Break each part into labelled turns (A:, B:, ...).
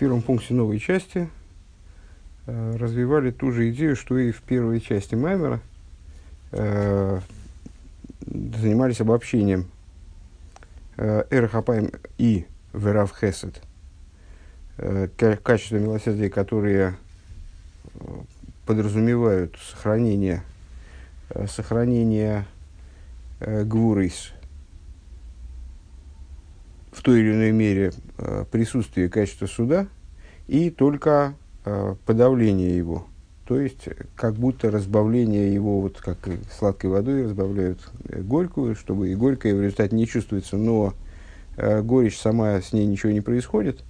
A: первом пункте новой части э, развивали ту же идею, что и в первой части Маймера э, занимались обобщением э, Эрхапаем и Верав Хесед, э, качества милосердия, которые э, подразумевают сохранение, сохранение гвурейс в той или иной мере присутствие качества суда и только э, подавление его. То есть, как будто разбавление его, вот как сладкой водой разбавляют э, горькую, чтобы и горькая в результате не чувствуется, но э, горечь сама, с ней ничего не происходит,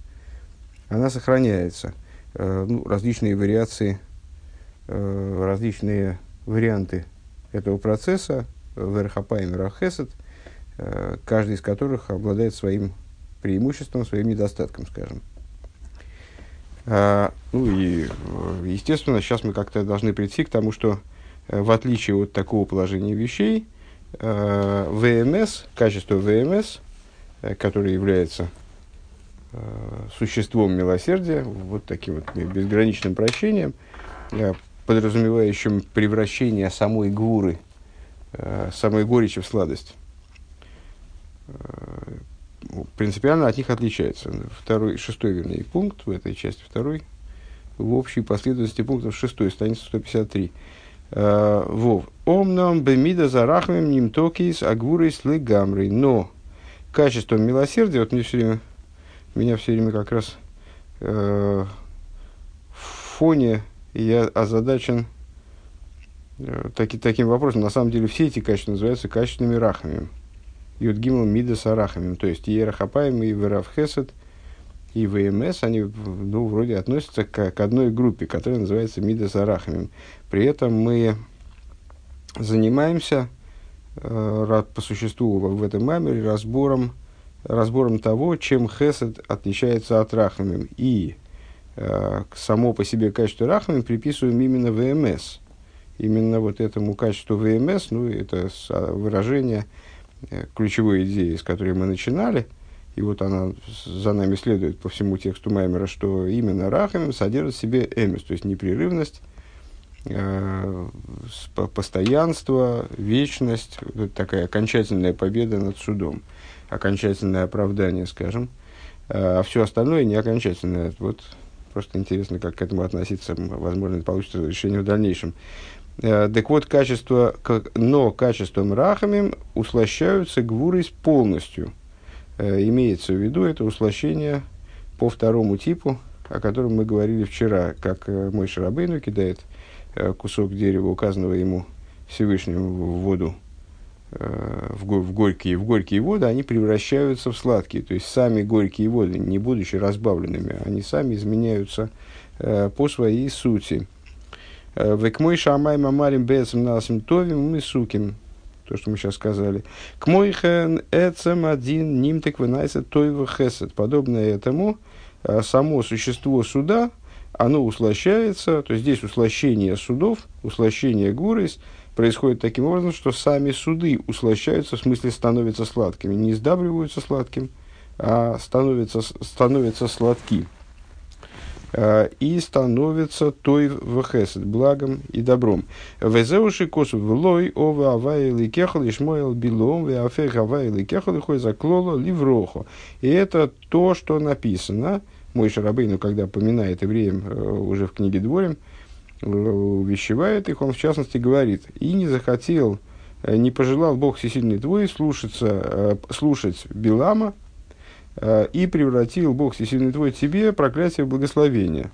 A: она сохраняется. Э, ну, различные вариации, э, различные варианты этого процесса, Верхапайм Рахесет, э, каждый из которых обладает своим преимуществом, своим недостатком, скажем. А, ну и, э, естественно, сейчас мы как-то должны прийти к тому, что э, в отличие от такого положения вещей, э, ВМС, качество ВМС, которое является существом милосердия, вот таким вот безграничным прощением, подразумевающим превращение самой гвуры, самой горечи в сладость, принципиально от них отличается. Второй, шестой, вернее, пункт в этой части, второй, в общей последовательности пунктов шестой, страница 153. Uh, Вов. Омном бемида зарахмем нимтокис агвурис легамрой. Но качеством милосердия, вот мне все время, меня все время как раз uh, в фоне я озадачен uh, таки, таким вопросом. На самом деле все эти качества называются качественными рахами. Юдгимл Мида Сарахамим, то есть Ерахапаем и Веравхесет и ВМС, они ну, вроде относятся к, к одной группе, которая называется Мида Сарахамим. При этом мы занимаемся э, по существу в этом мамере разбором, разбором того, чем Хесед отличается от Рахамим. И э, само по себе качество Рахамим приписываем именно ВМС. Именно вот этому качеству ВМС, ну, это выражение Э, ключевой идеи, с которой мы начинали, и вот она за нами следует по всему тексту Маймера, что именно Рахамим содержит в себе эмис, то есть непрерывность, э, постоянство, вечность, вот такая окончательная победа над судом, окончательное оправдание, скажем, э, а все остальное не окончательное. Вот просто интересно, как к этому относиться, возможно, это получится решение в дальнейшем. Э, так вот, качество, как, но качеством рахамим услощаются гвурой полностью. Э, имеется в виду это услощение по второму типу, о котором мы говорили вчера, как э, мой Шарабейну кидает кусок дерева, указанного ему Всевышним в воду, в, в, горькие, в горькие воды, они превращаются в сладкие. То есть сами горькие воды, не будучи разбавленными, они сами изменяются по своей сути. Век мой шамай мамарим бецем насим товим мы суким. То, что мы сейчас сказали. К мой хен эцем один нимтек вынайся тойва хесед. Подобное этому, а, само существо суда, оно услощается, то есть здесь услощение судов, услощение гурис, происходит таким образом, что сами суды услощаются, в смысле становятся сладкими, не сдавливаются сладким, а становятся, становятся сладкими. Э, и становится той в хесед, благом и добром. Везеуши косу влой ова авайли кехал и шмоил билом ве афех авайли кехал и заклоло ливрохо. И это то, что написано. Мой Шарабейну, когда поминает евреям э, уже в книге Дворим, э, увещевает их, он в частности говорит, и не захотел, не пожелал Бог всесильный твой слушаться, слушать Билама, и превратил Бог всесильный твой тебе проклятие в благословение.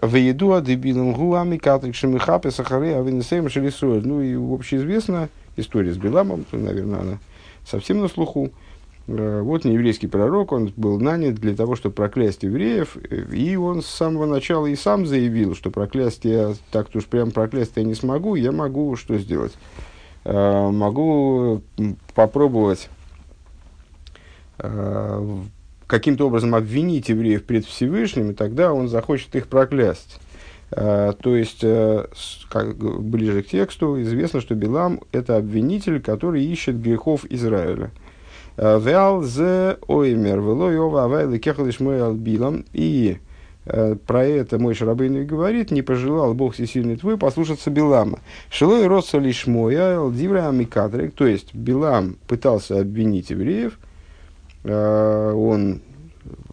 A: В еду адебилом гуами катрик шамихапе сахары авинесем шелисуэль. Ну и общеизвестна история с Биламом, наверное, она совсем на слуху. Э, вот нееврейский пророк, он был нанят для того, чтобы проклясть евреев, и он с самого начала и сам заявил, что проклясть я так-то уж прям проклясть я не смогу, я могу что сделать? Э, могу попробовать Э, каким-то образом обвинить евреев пред Всевышним, и тогда он захочет их проклясть. Uh, то есть, uh, как, ближе к тексту, известно, что Билам – это обвинитель, который ищет грехов Израиля. Веал зе оймер, вело йова авайлы кехалиш мой албилам. И про это мой Шарабейн говорит, не пожелал Бог всесильный твой послушаться Билама. Шилой родца лишь мой, дивра амикатрик, то есть Билам пытался обвинить евреев, он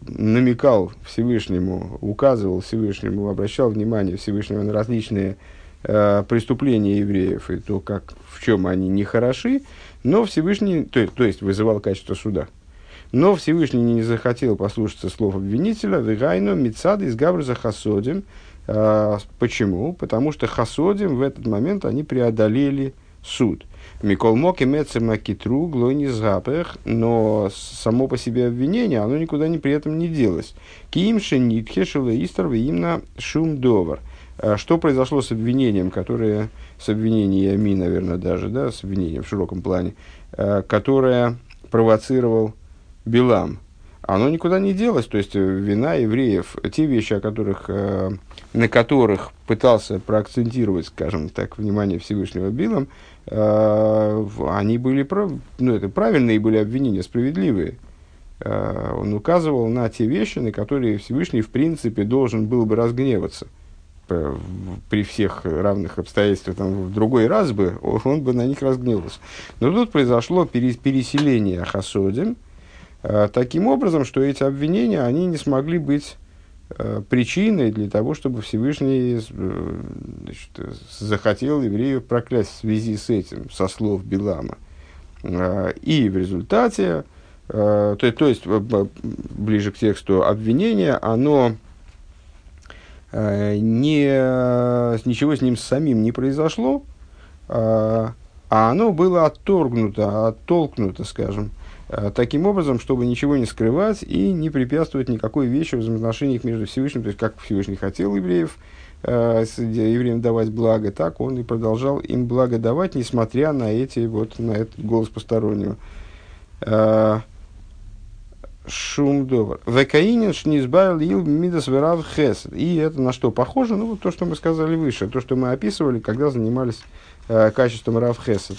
A: намекал Всевышнему, указывал Всевышнему, обращал внимание Всевышнего на различные э, преступления евреев и то, как, в чем они не хороши, но Всевышний, то, то есть вызывал качество суда. Но Всевышний не захотел послушаться слов обвинителя, вегайну мицады из Габрза Хасодим. Э, почему? Потому что Хасодим в этот момент они преодолели суд. Микол мог иметься макитру, глойни запах, но само по себе обвинение, оно никуда не, при этом не делось. Киимши нитхе шелеистер именно шум. А что произошло с обвинением, которое, с обвинениями, наверное, даже, да, с обвинением в широком плане, а, которое провоцировал Билам? Оно никуда не делось, то есть вина евреев, те вещи, о которых, а, на которых пытался проакцентировать, скажем так, внимание Всевышнего Билам, Э, они были, ну, это правильные были обвинения, справедливые. Э, он указывал на те вещи, на которые Всевышний, в принципе, должен был бы разгневаться. При всех равных обстоятельствах, там, в другой раз бы, он бы на них разгневался. Но тут произошло переселение Хасодим, э, таким образом, что эти обвинения, они не смогли быть Э, причиной для того, чтобы Всевышний э, значит, захотел евреев проклясть в связи с этим, со слов Билама. Э, и в результате, то, то есть ближе к тексту обвинения, оно не, ничего с ним самим не произошло, а оно было отторгнуто, оттолкнуто, скажем, Э, таким образом, чтобы ничего не скрывать и не препятствовать никакой вещи в взаимоотношениях между Всевышним, то есть как Всевышний хотел евреев, э, евреям давать благо, так он и продолжал им благо давать, несмотря на эти вот на этот голос постороннего. Э, шум довар. Векаинин шнизбайл ил мидас верав хес. И это на что похоже? Ну, вот то, что мы сказали выше, то, что мы описывали, когда занимались э, качеством рав хесед.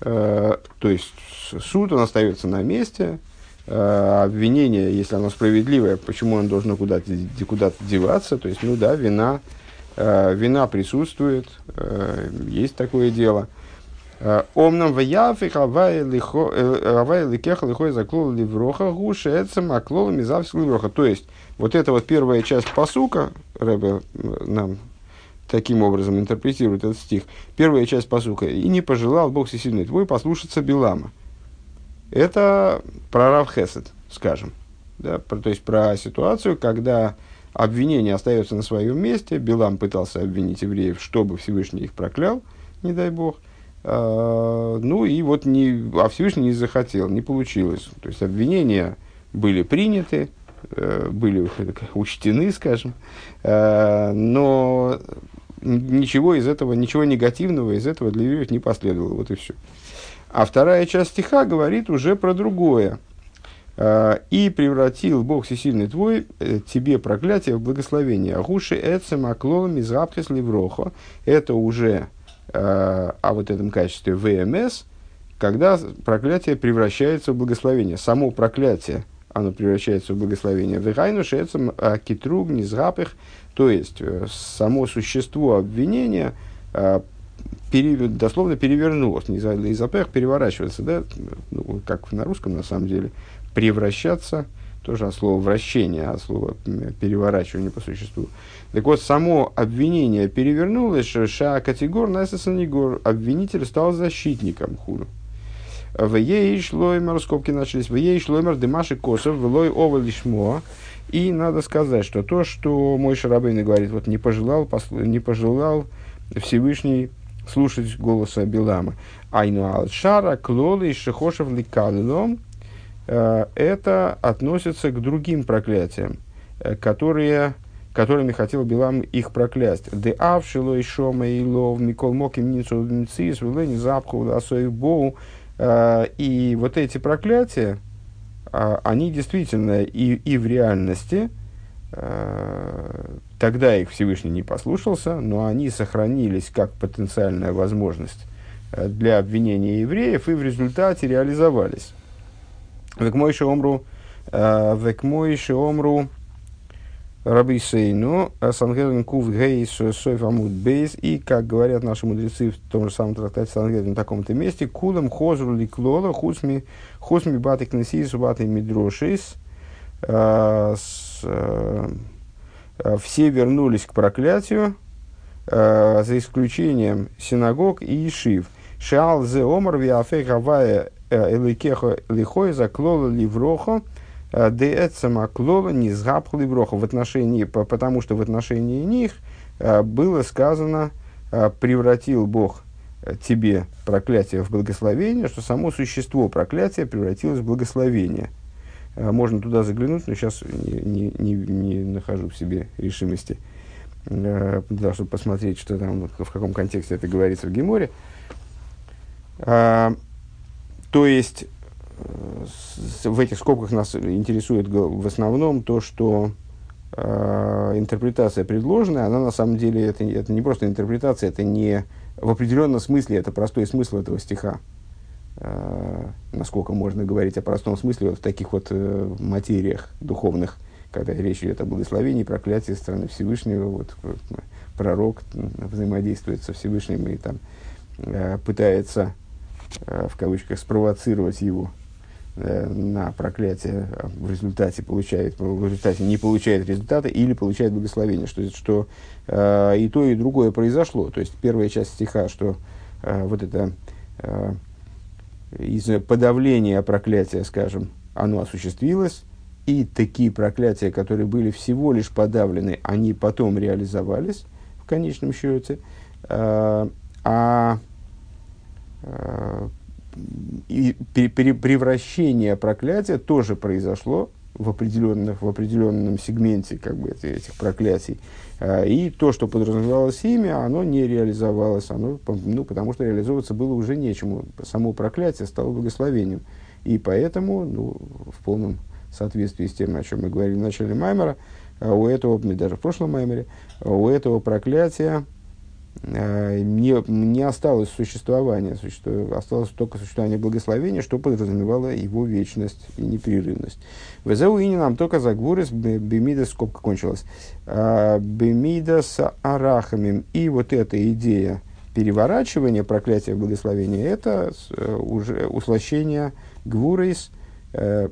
A: Э, то есть суд, он остается на месте, э, обвинение, если оно справедливое, почему он должен куда-то куда деваться, то есть, ну да, вина, э, вина присутствует, есть такое дело. Омнам ваяфих авай ликех лихой заклол ливроха гуши эцем аклол мизавсик ливроха. То есть, вот эта вот первая часть посука, Рэбе нам таким образом интерпретирует этот стих. Первая часть посука. «И не пожелал Бог всесильный твой послушаться Билама». Это про Рав Хесед, скажем. Да, про, то есть про ситуацию, когда обвинение остается на своем месте. Билам пытался обвинить евреев, чтобы Всевышний их проклял, не дай Бог. А, ну и вот не, а Всевышний не захотел, не получилось. То есть обвинения были приняты, э, были учтены, скажем, э, но ничего из этого, ничего негативного из этого для евреев не последовало. Вот и все. А вторая часть стиха говорит уже про другое. «А, «И превратил Бог всесильный твой э, тебе проклятие в благословение. Агуши эцем аклолом из ливрохо». Это уже а, вот этом качестве ВМС, когда проклятие превращается в благословение. Само проклятие, оно превращается в благословение. Вегайну шецем китруг низгапых то есть, э, само существо обвинения э, пере, дословно перевернулось, не из запех переворачиваться, да, ну, как на русском на самом деле, превращаться, тоже от слова вращение, от слова переворачивание по существу. Так вот, само обвинение перевернулось, ша категор насасанигор, обвинитель стал защитником худу. В ей шлоймер, скобки начались, в ей шлоймер дымаши косов, в лой ова и надо сказать, что то, что мой Шарабейн говорит, вот не пожелал, посл... не пожелал Всевышний слушать голоса Билама. Айну алшара, клолы, шехошев ликалилом, э, это относится к другим проклятиям, э, которые, которыми хотел Билам их проклясть. Де авшило и шома и лов, микол моким ницу мцис, вилени запху, асоев боу. Э, и вот эти проклятия, они действительно и, и в реальности, тогда их Всевышний не послушался, но они сохранились как потенциальная возможность для обвинения евреев и в результате реализовались. Век мой омру, век мой омру, Раби Сейну, Сангелин Кув Гейс Сойф Амуд Бейс, и, как говорят наши мудрецы в том же самом трактате Сангелин на таком-то месте, Кулем Хозру Ликлола, Хусми, Хусми Баты Кнесис, Баты Мидрошис, а, а, все вернулись к проклятию, а, за исключением синагог и ишив. Шаал зе омар виафей гавая э, эликеха лихой заклола ливрохо, Э, Деэцема клола не броха в отношении, потому что в отношении них э, было сказано, э, превратил Бог тебе проклятие в благословение, что само существо проклятия превратилось в благословение. Можно туда заглянуть, но сейчас не, не, не нахожу в себе решимости, того, чтобы посмотреть, что там, в каком контексте это говорится в Геморе. То есть, в этих скобках нас интересует в основном то, что э, интерпретация предложенная, она на самом деле, это, это не просто интерпретация, это не в определенном смысле, это простой смысл этого стиха. Э, насколько можно говорить о простом смысле вот в таких вот э, материях духовных, когда речь идет о благословении, проклятии со стороны Всевышнего, вот, вот пророк взаимодействует со Всевышним и там э, пытается, э, в кавычках, спровоцировать его Э, на проклятие а в результате получает, в результате не получает результата или получает благословение, что, что э, и то, и другое произошло. То есть первая часть стиха, что э, вот это э, из подавления проклятия, скажем, оно осуществилось, и такие проклятия, которые были всего лишь подавлены, они потом реализовались в конечном счете. Э, а э, и превращение проклятия тоже произошло в, определенных, в определенном сегменте как бы, этих проклятий. А, и то, что подразумевалось ими, оно не реализовалось, оно, ну, потому что реализовываться было уже нечему. Само проклятие стало благословением. И поэтому, ну, в полном соответствии с тем, о чем мы говорили в начале Маймера, а, у этого, даже в прошлом Маймере, а, у этого проклятия не, не осталось существования, суще, осталось только существование благословения, что подразумевало его вечность и непрерывность. Везеу и нам только за гвурис бемидас, скобка кончилась, а, бемидас арахамим. И вот эта идея переворачивания проклятия благословения, это э, уже услощение гвурис э,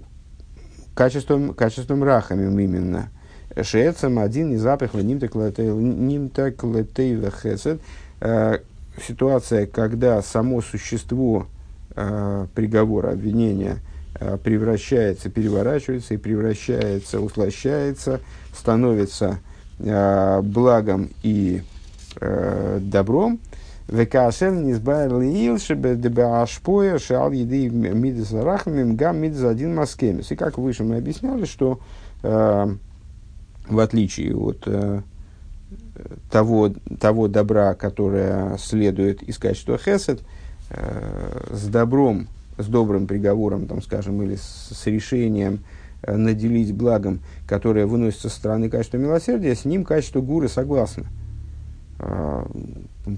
A: качеством, качеством рахамим именно – Шецам один из запах нимтаклетейва хесед. Э, ситуация, когда само существо э, приговора, обвинения э, превращается, переворачивается и превращается, услощается, становится благом и добром. Векашен низбайр лиил, чтобы дебашпоя шал еды мидас рахмим гам один маскемис. И как выше мы объясняли, что в отличие от э, того, того добра, которое следует из качества хесед, э, с добром, с добрым приговором, там, скажем, или с, с решением э, наделить благом, которое выносится со стороны качества милосердия, с ним качество гуры согласно.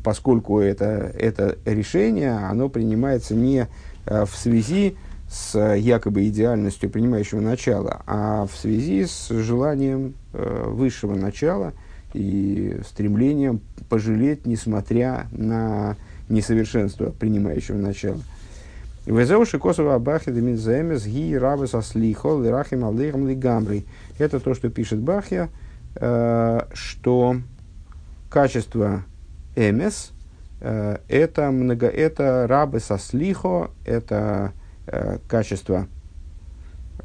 A: Поскольку это, это решение, оно принимается не в связи с якобы идеальностью принимающего начала, а в связи с желанием э, высшего начала и стремлением пожалеть, несмотря на несовершенство принимающего начала. Везеуши Косова Абахи Демидземес Ги Рабес Аслихо Лирахим Алдейхам Лигамри. Это то, что пишет Бахья, э, что качество Эмес э, это, много, это Рабес Аслихо, это Э, качество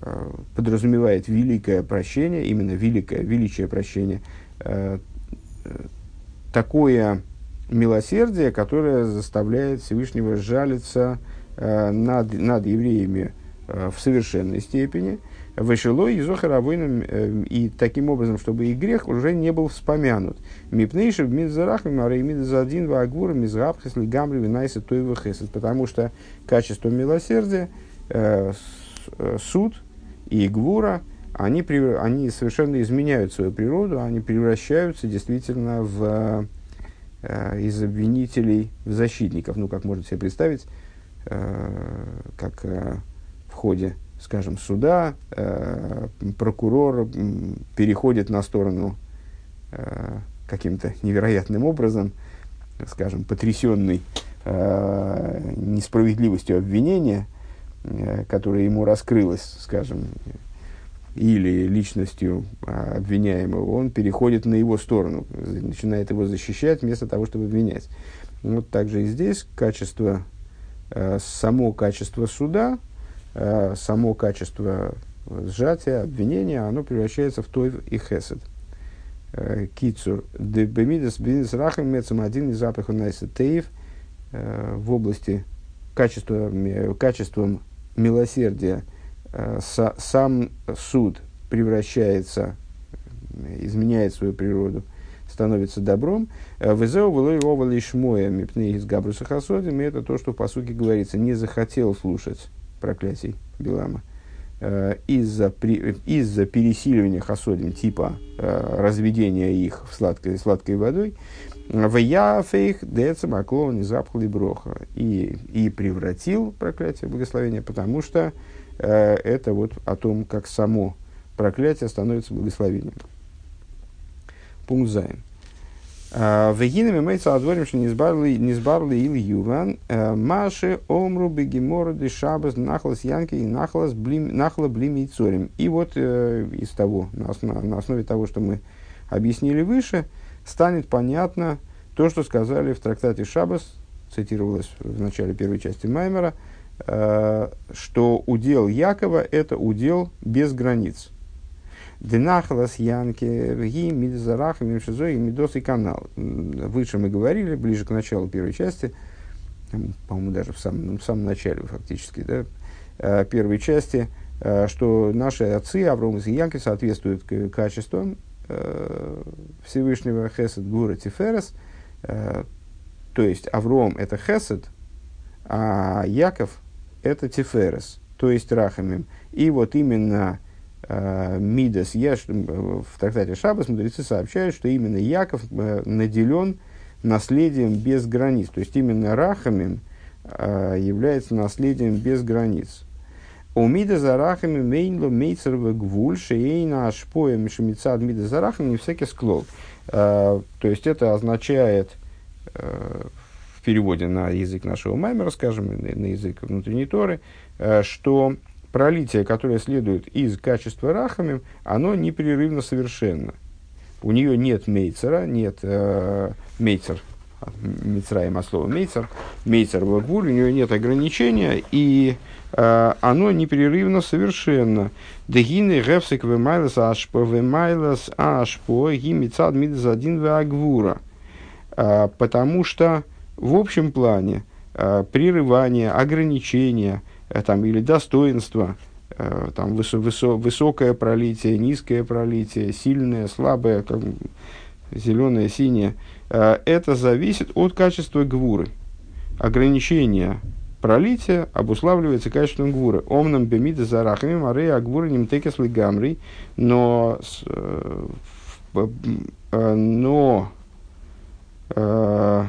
A: э, подразумевает великое прощение, именно великое, величие прощения, э, такое милосердие, которое заставляет Всевышнего жалиться над, над евреями в совершенной степени, Вышело и Зохаровойным, и таким образом, чтобы и грех уже не был вспомянут. Мипнейшев мидзарахми марей мидзадин вагвур мизгабхес лигамри винайса тойва хесед. Потому что качество милосердия, э, э, суд и гвура, они, они совершенно изменяют свою природу, они превращаются действительно в э, из обвинителей в защитников. Ну, как можно себе представить, э, как э, в ходе, скажем, суда э, прокурор переходит на сторону э, каким-то невероятным образом, скажем, потрясенный э, несправедливостью обвинения, э, которое ему раскрылось, скажем, или личностью а, обвиняемого, он переходит на его сторону, начинает его защищать вместо того, чтобы обвинять. Вот также и здесь качество, э, само качество суда, э, само качество сжатия, обвинения, оно превращается в той и хесед. Э, кицур. Дебемидас бинес рахам мецам один из запахов найсетеев в области качества, качеством милосердия – Э, сам суд превращается, изменяет свою природу, становится добром. Э, Везеу было его лишмоя мипны из Габруса Хасодим, и это то, что по сути говорится, не захотел слушать проклятий Билама. Э, из-за, при, из-за пересиливания хасодим, типа разведения их в сладкой, сладкой водой, в яфейх децем оклон не запхали броха. И, и превратил проклятие благословения, потому что Э, это вот о том, как само проклятие становится благословением. Пункт Зайн. Вегинами мейца отворим, что не сбарли или юван, э, маши омру бегемора де шабас нахлас янки и нахлас блим, нахла блим и цорим. И вот э, из того, на основе того, что мы объяснили выше, станет понятно то, что сказали в трактате Шабас, цитировалось в начале первой части Маймера – Э, что удел Якова – это удел без границ. Динахлас Янки, Ги, Мидзарах, Мимшизо и Мидос и канал. Выше мы говорили, ближе к началу первой части, по-моему, даже в самом, в самом начале фактически, да, э, первой части, э, что наши отцы, Авром и Янки, соответствуют качествам Всевышнего Хесед Гура Тиферес, то есть Авром это Хесед, а Яков это Тиферес, то есть Рахамим. И вот именно э, Мидас Еш, в трактате Шабас мудрецы сообщают, что именно Яков э, наделен наследием без границ. То есть именно Рахамим э, является наследием без границ. У мида за рахами мейнло мейцер гвуль шеейна ашпоя мишемицад мида за рахами не всякий склол. Э, то есть это означает э, в переводе на язык нашего маймера, скажем, на язык внутренней Торы, э, что пролитие, которое следует из качества рахами, оно непрерывно совершенно. У нее нет мейцера, нет э, мейцер, Мицраем от слова мейцер, мейцер гвуль, у нее нет ограничения, и э, оно непрерывно совершенно. Дегины гефсик вемайлас ашпо, вемайлас ашпо, гимицад мидас один веагвура. Э, потому что в общем плане э, прерывание, ограничение там, или достоинство, э, там, высо, высо, высокое пролитие, низкое пролитие, сильное, слабое, как, зеленое, синее, э, это зависит от качества гвуры. Ограничение пролития обуславливается качеством гвуры. Омном бемида зарахами марей агвуры немтекес гамри, но, э, э, но э, Э,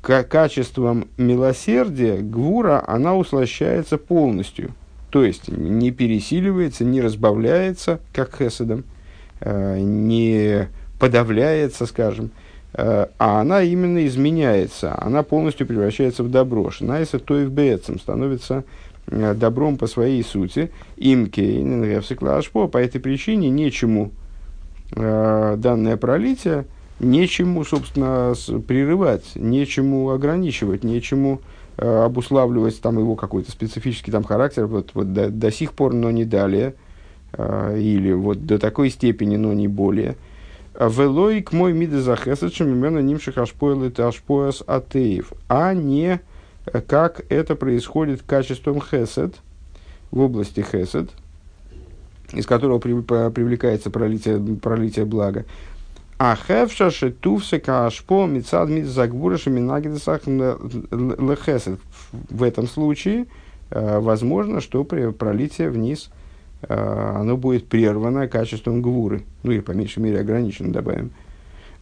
A: качеством милосердия гвура, она услощается полностью. То есть не пересиливается, не разбавляется, как хеседом, э, не подавляется, скажем, э, а она именно изменяется, она полностью превращается в добро. Шинайса то и в бецем становится добром по своей сути. Имке по этой причине нечему данное пролитие нечему, собственно, прерывать, нечему ограничивать, нечему э, обуславливать там его какой-то специфический там характер, вот, вот до, до сих пор, но не далее, э, или вот до такой степени, но не более. Велой мой миды захесачем именно нимших это ашпояс атеев, а не э, как это происходит качеством хесед, в области хесед, из которого привлекается пролитие, пролитие блага. А хевша шетувсе кашпо мицад мидзагбураша минагидасах лехесед. В этом случае э, возможно, что при пролитие вниз э, оно будет прервано качеством гвуры. Ну или по меньшей мере ограничено, добавим.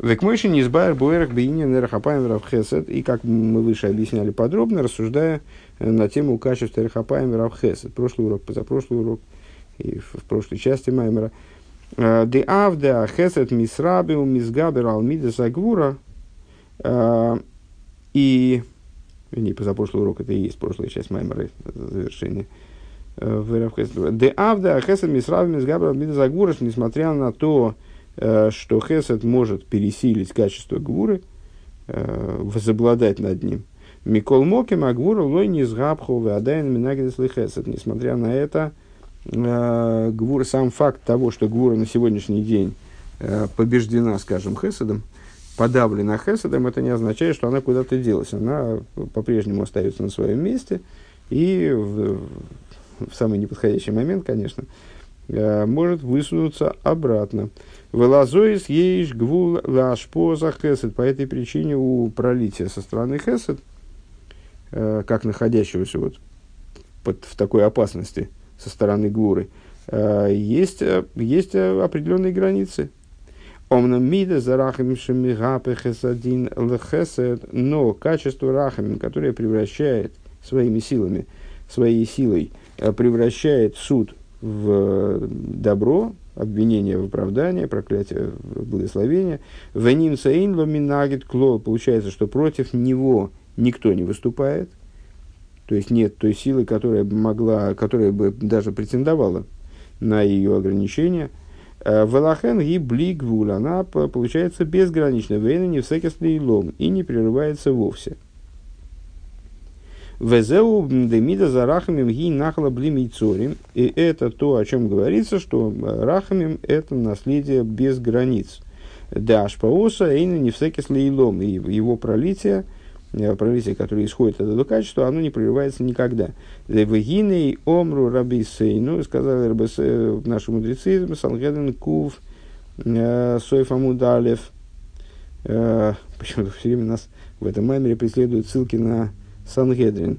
A: Векмойши не избавер буэрах бейни нерахапаем равхесет. И как мы выше объясняли подробно, рассуждая на тему качества рахапаем равхесет. Прошлый урок, позапрошлый урок и в прошлой части Маймера. Де авда хесет мисрабиу мисгабер алмида загвура. И не позапрошлый урок, это и есть прошлая часть Маймера, завершение. Де авда хесет мисрабиу мисгабер алмида загвура, несмотря на то, Э, что Хесед может пересилить качество Гвуры, э, возобладать над ним. Микол Моким Агвура лой не сгабху веадайн минагидесли Хесед. Несмотря на это, э, сам факт того, что Гвура на сегодняшний день побеждена, скажем, Хеседом, подавлена Хеседом, это не означает, что она куда-то делась. Она по-прежнему остается на своем месте и в, в самый неподходящий момент, конечно, может высунуться обратно. Велазоис ейш гвул лашпоза хесед. По этой причине у пролития со стороны хесед, э, как находящегося вот под, в такой опасности со стороны гвуры, э, есть, э, есть определенные границы. Омна мида за рахамим шемигапе хесадин лхесед, но качество рахамим, которое превращает своими силами, своей силой, превращает суд в добро, обвинение в оправдание, проклятие в благословение. Веним сейн минагит кло. Получается, что против него никто не выступает. То есть нет той силы, которая бы могла, которая бы даже претендовала на ее ограничение. Э, Велахен и блигвуль, она получается безгранична. Вейна не всякий лом и не прерывается вовсе. Везеу демида за рахамим ги нахла блими цорим. И это то, о чем говорится, что рахамим это наследие без границ. Да, шпаоса эйна не всякий слейлом. И его пролитие, э, пролитие, которое исходит от этого качества, оно не прерывается никогда. Вегиней омру раби сейну, сказали наши мудрецы, Сангеден Кув, э, Сойфамудалев. Э, почему-то все время нас в этом маймере преследуют ссылки на Сангедрин.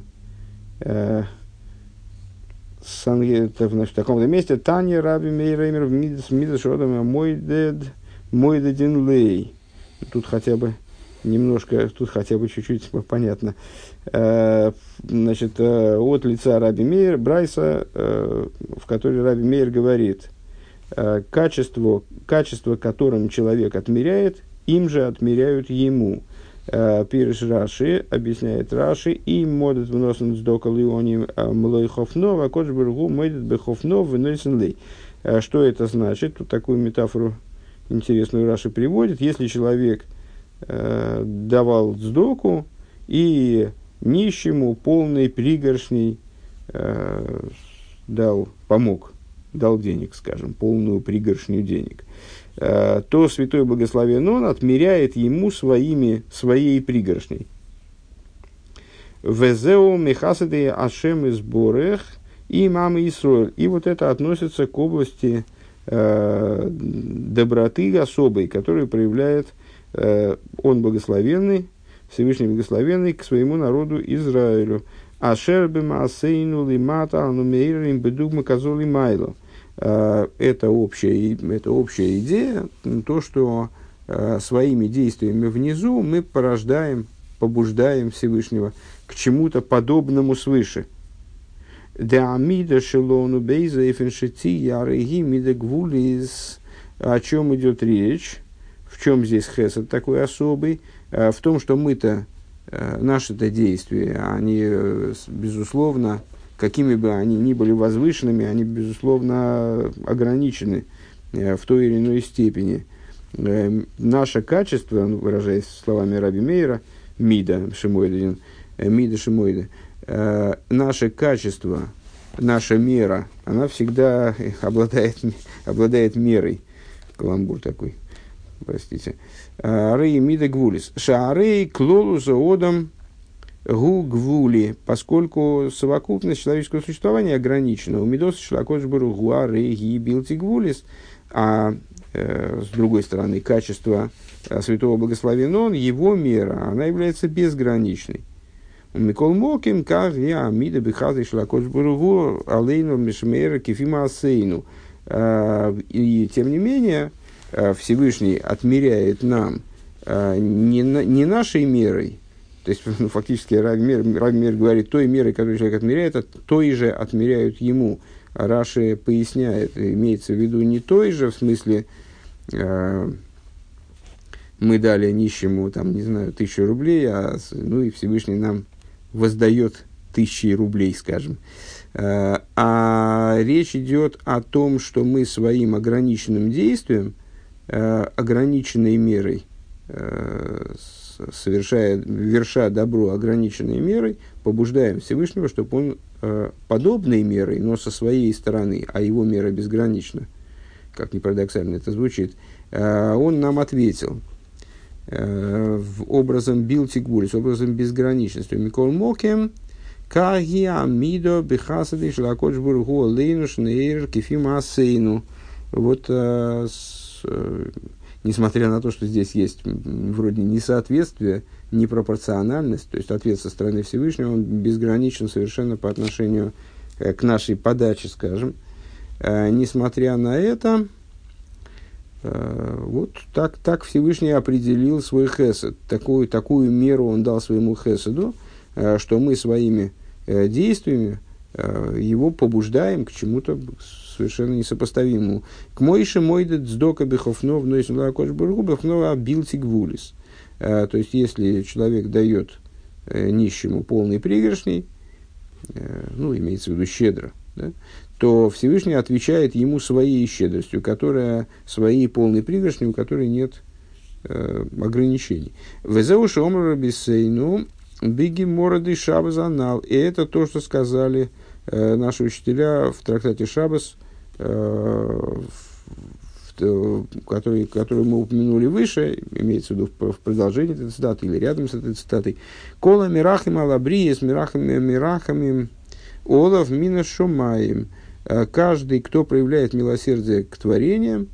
A: Э, Сангедрин, в таком-то месте Таня Раби Мейреймер в Мидас Шодом Мойдед Мойдедин Лей. Тут хотя бы немножко, тут хотя бы чуть-чуть понятно. Э, значит, э, от лица Раби Мейер, Брайса, в которой Раби Мейер говорит, качество, качество, которым человек отмеряет, им же отмеряют ему. Э, Пирш Раши, объясняет Раши, и модет вносен с докалионим э, млой хофнов, а кодж бергу модет бы хофнов выносен лей. Э, что это значит? Тут такую метафору интересную Раши приводит. Если человек э, давал сдоку и нищему полный пригоршней э, дал, помог, дал денег, скажем, полную пригоршню денег – Э, то святой благословен он отмеряет ему своими, своей пригоршней. Везеу мехасады ашем из борех и мамы Исроэль. И вот это относится к области э, доброты особой, которую проявляет э, он благословенный, Всевышний благословенный к своему народу Израилю. Ашер бемасейну лимата анумеирим бедугма казоли майло. Э, это общая, это общая идея, то, что э, своими действиями внизу мы порождаем, побуждаем Всевышнего к чему-то подобному свыше. Деамида шелону бейза эфеншити яреги мида гвулис. О чем идет речь? В чем здесь хесед такой особый? Э, в том, что мы-то, наши-то действия, они, безусловно, какими бы они ни были возвышенными, они, безусловно, ограничены э, в той или иной степени. Э, наше качество, ну, выражаясь словами Раби Мейера, Мида Шимойдин, э, Мида Шимойда, наше качество, наша мера, она всегда обладает, обладает мерой. Каламбур такой, простите. Рей Мида Гвулис. Шаарей клолу заодом гу поскольку совокупность человеческого существования ограничена. У Медоса шлакош гуа реги билти гвулис, а э, с другой стороны, качество э, святого благословен он, его мера, она является безграничной. У Микол Моким, как я, Мида Бехазы Шлакош Бургу, Алейну Мишмера Кефима Асейну. Э, и тем не менее, Всевышний отмеряет нам не, не нашей мерой, то есть, ну, фактически Равмер, Равмер говорит, той мерой, которую человек отмеряет, той же отмеряют ему. А Раши поясняет, имеется в виду не той же, в смысле, э, мы дали нищему, там, не знаю, тысячу рублей, а, ну, и Всевышний нам воздает тысячи рублей, скажем. Э, а речь идет о том, что мы своим ограниченным действием, э, ограниченной мерой, э, совершая, верша добро ограниченной мерой, побуждаем Всевышнего, чтобы он э, подобной мерой, но со своей стороны, а его мера безгранична, как ни парадоксально это звучит, э, он нам ответил э, в образом билтигбулис, образом безграничности. Микол Мокем, Кагия Мидо Бехасады Шлакоч Бургу Лейнуш Нейр Кефим Асейну. Вот э, с, э, несмотря на то, что здесь есть вроде несоответствие, непропорциональность, то есть ответ со стороны Всевышнего, он безграничен совершенно по отношению э, к нашей подаче, скажем. Э, несмотря на это, э, вот так, так Всевышний определил свой хесед. Такую, такую меру он дал своему хеседу, что мы своими действиями его побуждаем к чему-то совершенно несопоставимому. К Мойше Мойдет Сдока Бехофнов, но если Лакош Бургу, Бехнова Билти Гвулис. То есть, если человек дает э, нищему полный пригоршней, э, ну, имеется в виду щедро, да, то Всевышний отвечает ему своей щедростью, которая, своей полной пригоршней, у которой нет э, ограничений. Везеуши омра бисейну биги мороды шабазанал. И это то, что сказали э, наши учителя в трактате Шабас, Э, который, который мы упомянули выше, имеется в виду в, продолжении этой цитаты или рядом с этой цитатой. Кола мирахим алабрии с мирахами мирахами олов мина шумаем. Э, каждый, кто проявляет милосердие к творениям,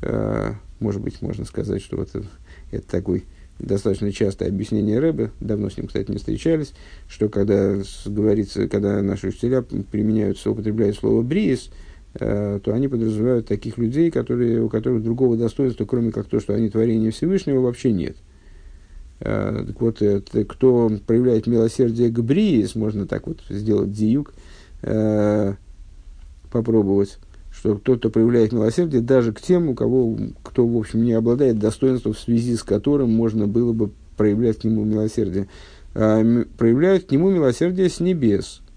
A: э, может быть, можно сказать, что вот это, это такой достаточно частое объяснение Рэбе, давно с ним, кстати, не встречались, что когда говорится, когда наши учителя применяют, употребляют слово «бриес», Э, то они подразумевают таких людей, которые, у которых другого достоинства, кроме как то, что они творение Всевышнего, вообще нет. Э, так вот, это, кто проявляет милосердие к Бриис, можно так вот сделать диюк, э, попробовать, что тот, кто проявляет милосердие, даже к тем, у кого, кто, в общем, не обладает достоинством, в связи с которым можно было бы проявлять к нему милосердие, проявляют к нему милосердие с небес –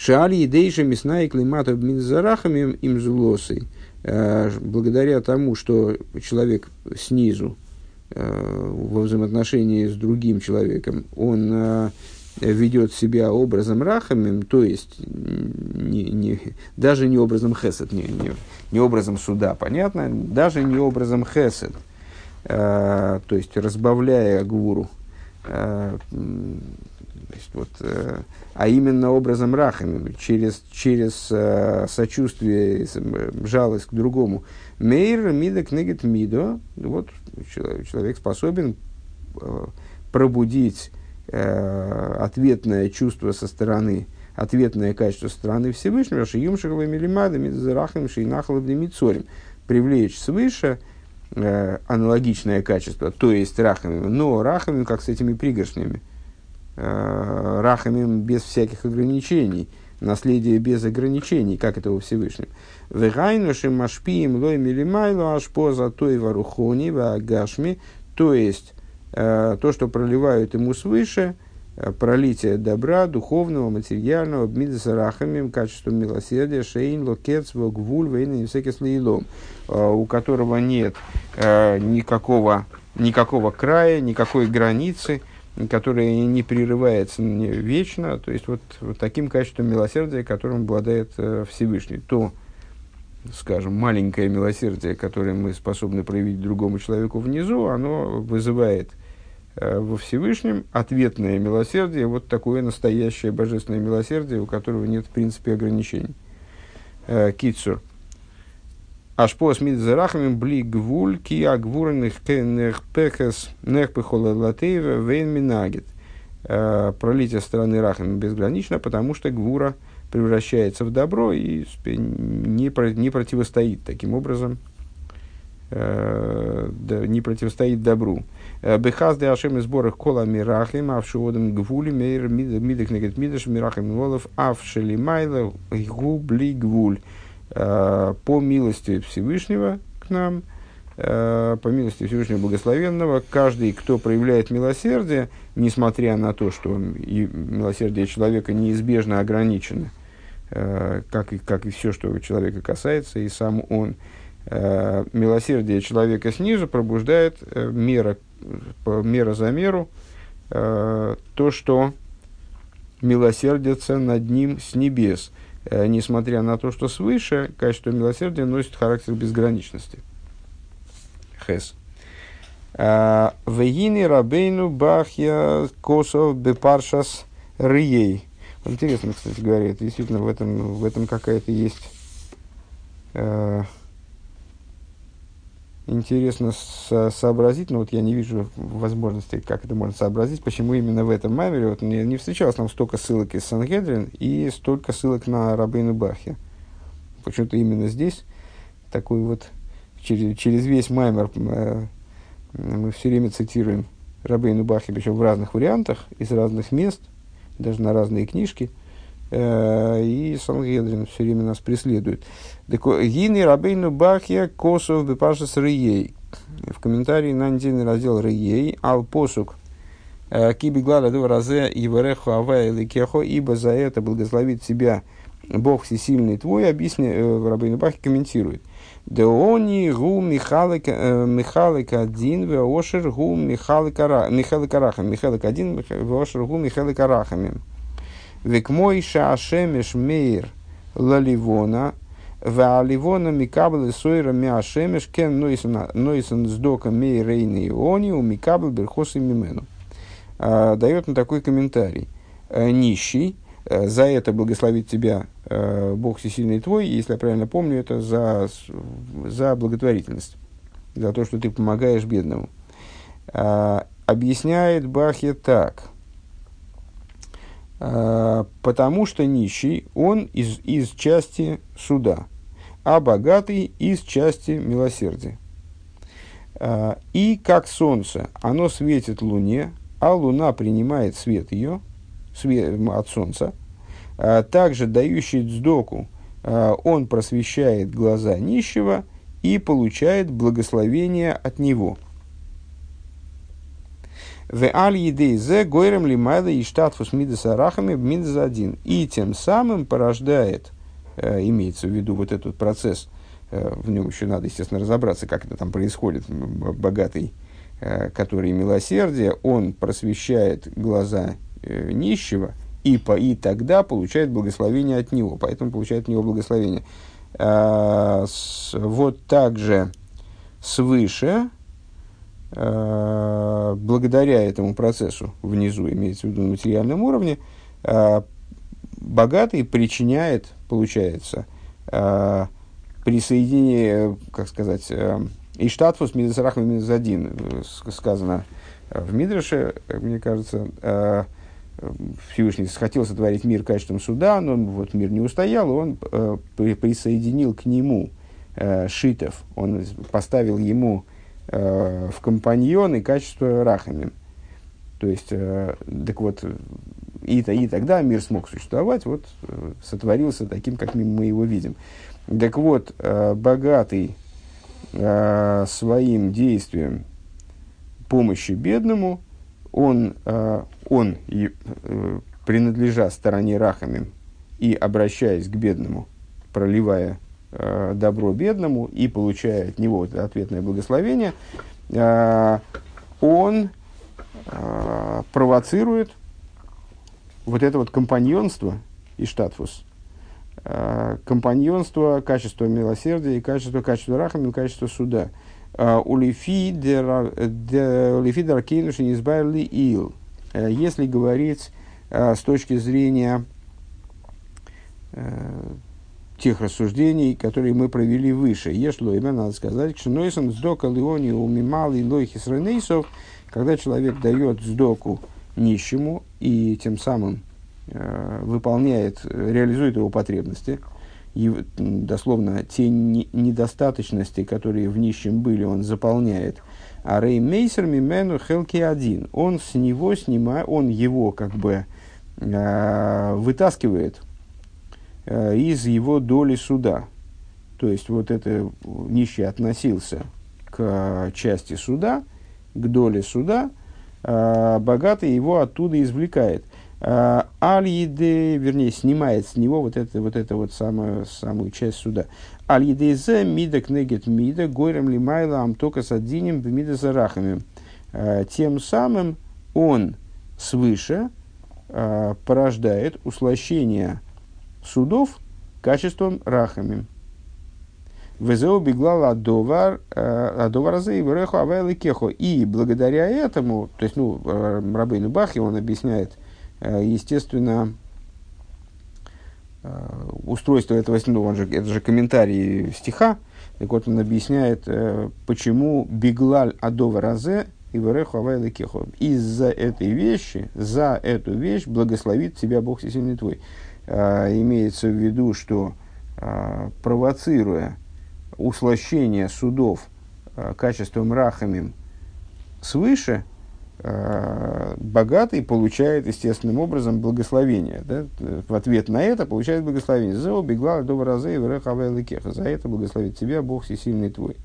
A: Шаали и Дейша Мясна и Климата Минзарахами им зулосой. Э, благодаря тому, что человек снизу э, во взаимоотношении с другим человеком, он э, ведет себя образом рахамим, то есть не, не, даже не образом хесед, не, не, не образом суда, понятно, даже не образом хесед, то есть разбавляя гуру, Значит, вот, э, а именно образом рахами, через, через э, сочувствие, э, жалость к другому. Мейр мида книгет мидо. Вот человек, человек способен э, пробудить э, ответное чувство со стороны, ответное качество со стороны Всевышнего, шиюм шаглами лимадами, зарахами шейнахалабни мицорим, привлечь свыше э, аналогичное качество, то есть рахами, но рахами, как с этими пригоршнями э, рахамим без всяких ограничений, наследие без ограничений, как это у Всевышнего. Вегайнушим машпием лой милимайло ашпо за той варухони вагашми, то есть то, что проливают ему свыше, э, пролитие добра, духовного, материального, бмидаса рахамим, качеством милосердия, шейн, локец, вогвуль, вейна и всякий слоилом, э, у которого нет э, никакого, никакого края, никакой границы, которое не прерывается вечно, то есть вот, вот таким качеством милосердия, которым обладает э, Всевышний, то, скажем, маленькое милосердие, которое мы способны проявить другому человеку внизу, оно вызывает э, во Всевышнем ответное милосердие, вот такое настоящее божественное милосердие, у которого нет в принципе ограничений. Э, Китсур. Ашпос мид зарахами бли гвуль ки агвурных кенех пехес нех пехола латеева вейн минагет. Э, пролитие стороны рахами безгранично, потому что гвура превращается в добро и не, не противостоит таким образом не противостоит добру. Бехаз де ашем из сборах кола мирахим, а в шиодам гвули мейр мидах негет мидаш мирахим волов, а в шелимайла губли гвуль. По милости Всевышнего к нам, по милости Всевышнего Благословенного, каждый, кто проявляет милосердие, несмотря на то, что милосердие человека неизбежно ограничено, как и, как и все, что человека касается, и сам он, милосердие человека снизу пробуждает мера мера за меру, э, то, что милосердится над ним с небес, э, несмотря на то, что свыше качество милосердия носит характер безграничности. Хес. Э, Вегини рабейну бахья косов бепаршас рией. Интересно, кстати говоря, это действительно в этом, в этом какая-то есть э, интересно со- сообразить, но вот я не вижу возможности, как это можно сообразить, почему именно в этом маймере вот не, не встречалось нам столько ссылок из Сангедрин и столько ссылок на Рабейну Бахе. Почему-то именно здесь такой вот через, через весь маймер э, мы все время цитируем Рабейну Бахе, причем в разных вариантах, из разных мест, даже на разные книжки – и Сангедрин все время нас преследует. Гины Рабейну Бахья Косов Бепашес Рией. В комментарии на недельный раздел Рией Ал Посук э, Киби Глада Разе Ивареху Авая Ликехо, ибо за это благословит тебя Бог всесильный твой, объясняет, э, Рабейну Бахи комментирует. Деони гу Михалик один веошер гу Михалик Арахам. Михалик один веошер гу Михалик Арахамим. Век мой шаашемеш мейр лаливона, Валивона микабл сойра миашемеш кен нойсон сдока мей рейны иони у микабл берхосы мимену. Дает на такой комментарий. Нищий, за это благословит тебя Бог всесильный твой, если я правильно помню, это за, за благотворительность, за то, что ты помогаешь бедному. Объясняет Бахе так – Э, потому что нищий, он из, из части суда, а богатый из части милосердия. Э, и как солнце, оно светит луне, а луна принимает свет ее, свет от солнца, э, также дающий дздоку, он просвещает глаза нищего и получает благословение от него – в аль едей зе гойрем лимайда и штатфус мидас арахами мидас один. И тем самым порождает, э, имеется в виду вот этот процесс, э, в нем еще надо, естественно, разобраться, как это там происходит, богатый, э, который милосердие, он просвещает глаза нищего, и, по, и тогда получает благословение от него, поэтому получает от него благословение. А, с, вот так же свыше, благодаря этому процессу внизу, имеется в виду на материальном уровне, э, богатый причиняет, получается, э, присоединение, как сказать, Иштатфус Мидасарахма минус один, сказано в Мидраше, мне кажется, Всевышний хотел сотворить мир качеством суда, но вот мир не устоял, он присоединил к нему шитов, он поставил ему э, в компаньоны качество рахами. То есть, э, так вот, и, и тогда мир смог существовать, вот э, сотворился таким, как мы его видим. Так вот, э, богатый э, своим действием помощи бедному, он, э, он и, э, принадлежа стороне рахами и обращаясь к бедному, проливая э, добро бедному и получая от него это ответное благословение, э, он э, провоцирует вот это вот компаньонство и штатфус, э, компаньонство, качество милосердия и качество, качество рахами, качество суда. Э, Улифи даркейнуши не избавили ил. Э, если говорить с точки зрения тех рассуждений, которые мы провели выше. Ешло имя, надо сказать, что Нойсон сдока леони умимал и лойхис ренейсов, когда человек дает сдоку нищему и тем самым э, выполняет, реализует его потребности, и, дословно, те недостаточности, которые в нищем были, он заполняет. А Рей Мейсер Мимену Хелки один. Он с него снимает, он его как бы э, вытаскивает из его доли суда. То есть вот это нищий относился к части суда, к доле суда, э, богатый его оттуда извлекает. Э, Аль-Еде, вернее, снимает с него вот, это, вот эту вот самую, самую часть суда. Аль-Едезе мида кнегет мида горем лимайла амтока садинем бмида зарахами. Э, тем самым он свыше э, порождает услощение судов качеством рахами. Везеу беглала адовар, адовар и вреху авайлы кехо. И благодаря этому, то есть, ну, Рабейну Бахи, он объясняет, Э, естественно, э, устройство этого, ну, он же, это же комментарий стиха, так вот он объясняет, э, почему биглаль адова разе и вереху авайлы кехо. Из-за этой вещи, за эту вещь благословит тебя Бог всесильный твой. Имеется в виду, что провоцируя услощение судов качеством рахамим свыше, Э, богатый получает естественным образом благословение. Да? В ответ на это получает благословение. За бегла до разы За это благословит тебя Бог всесильный твой.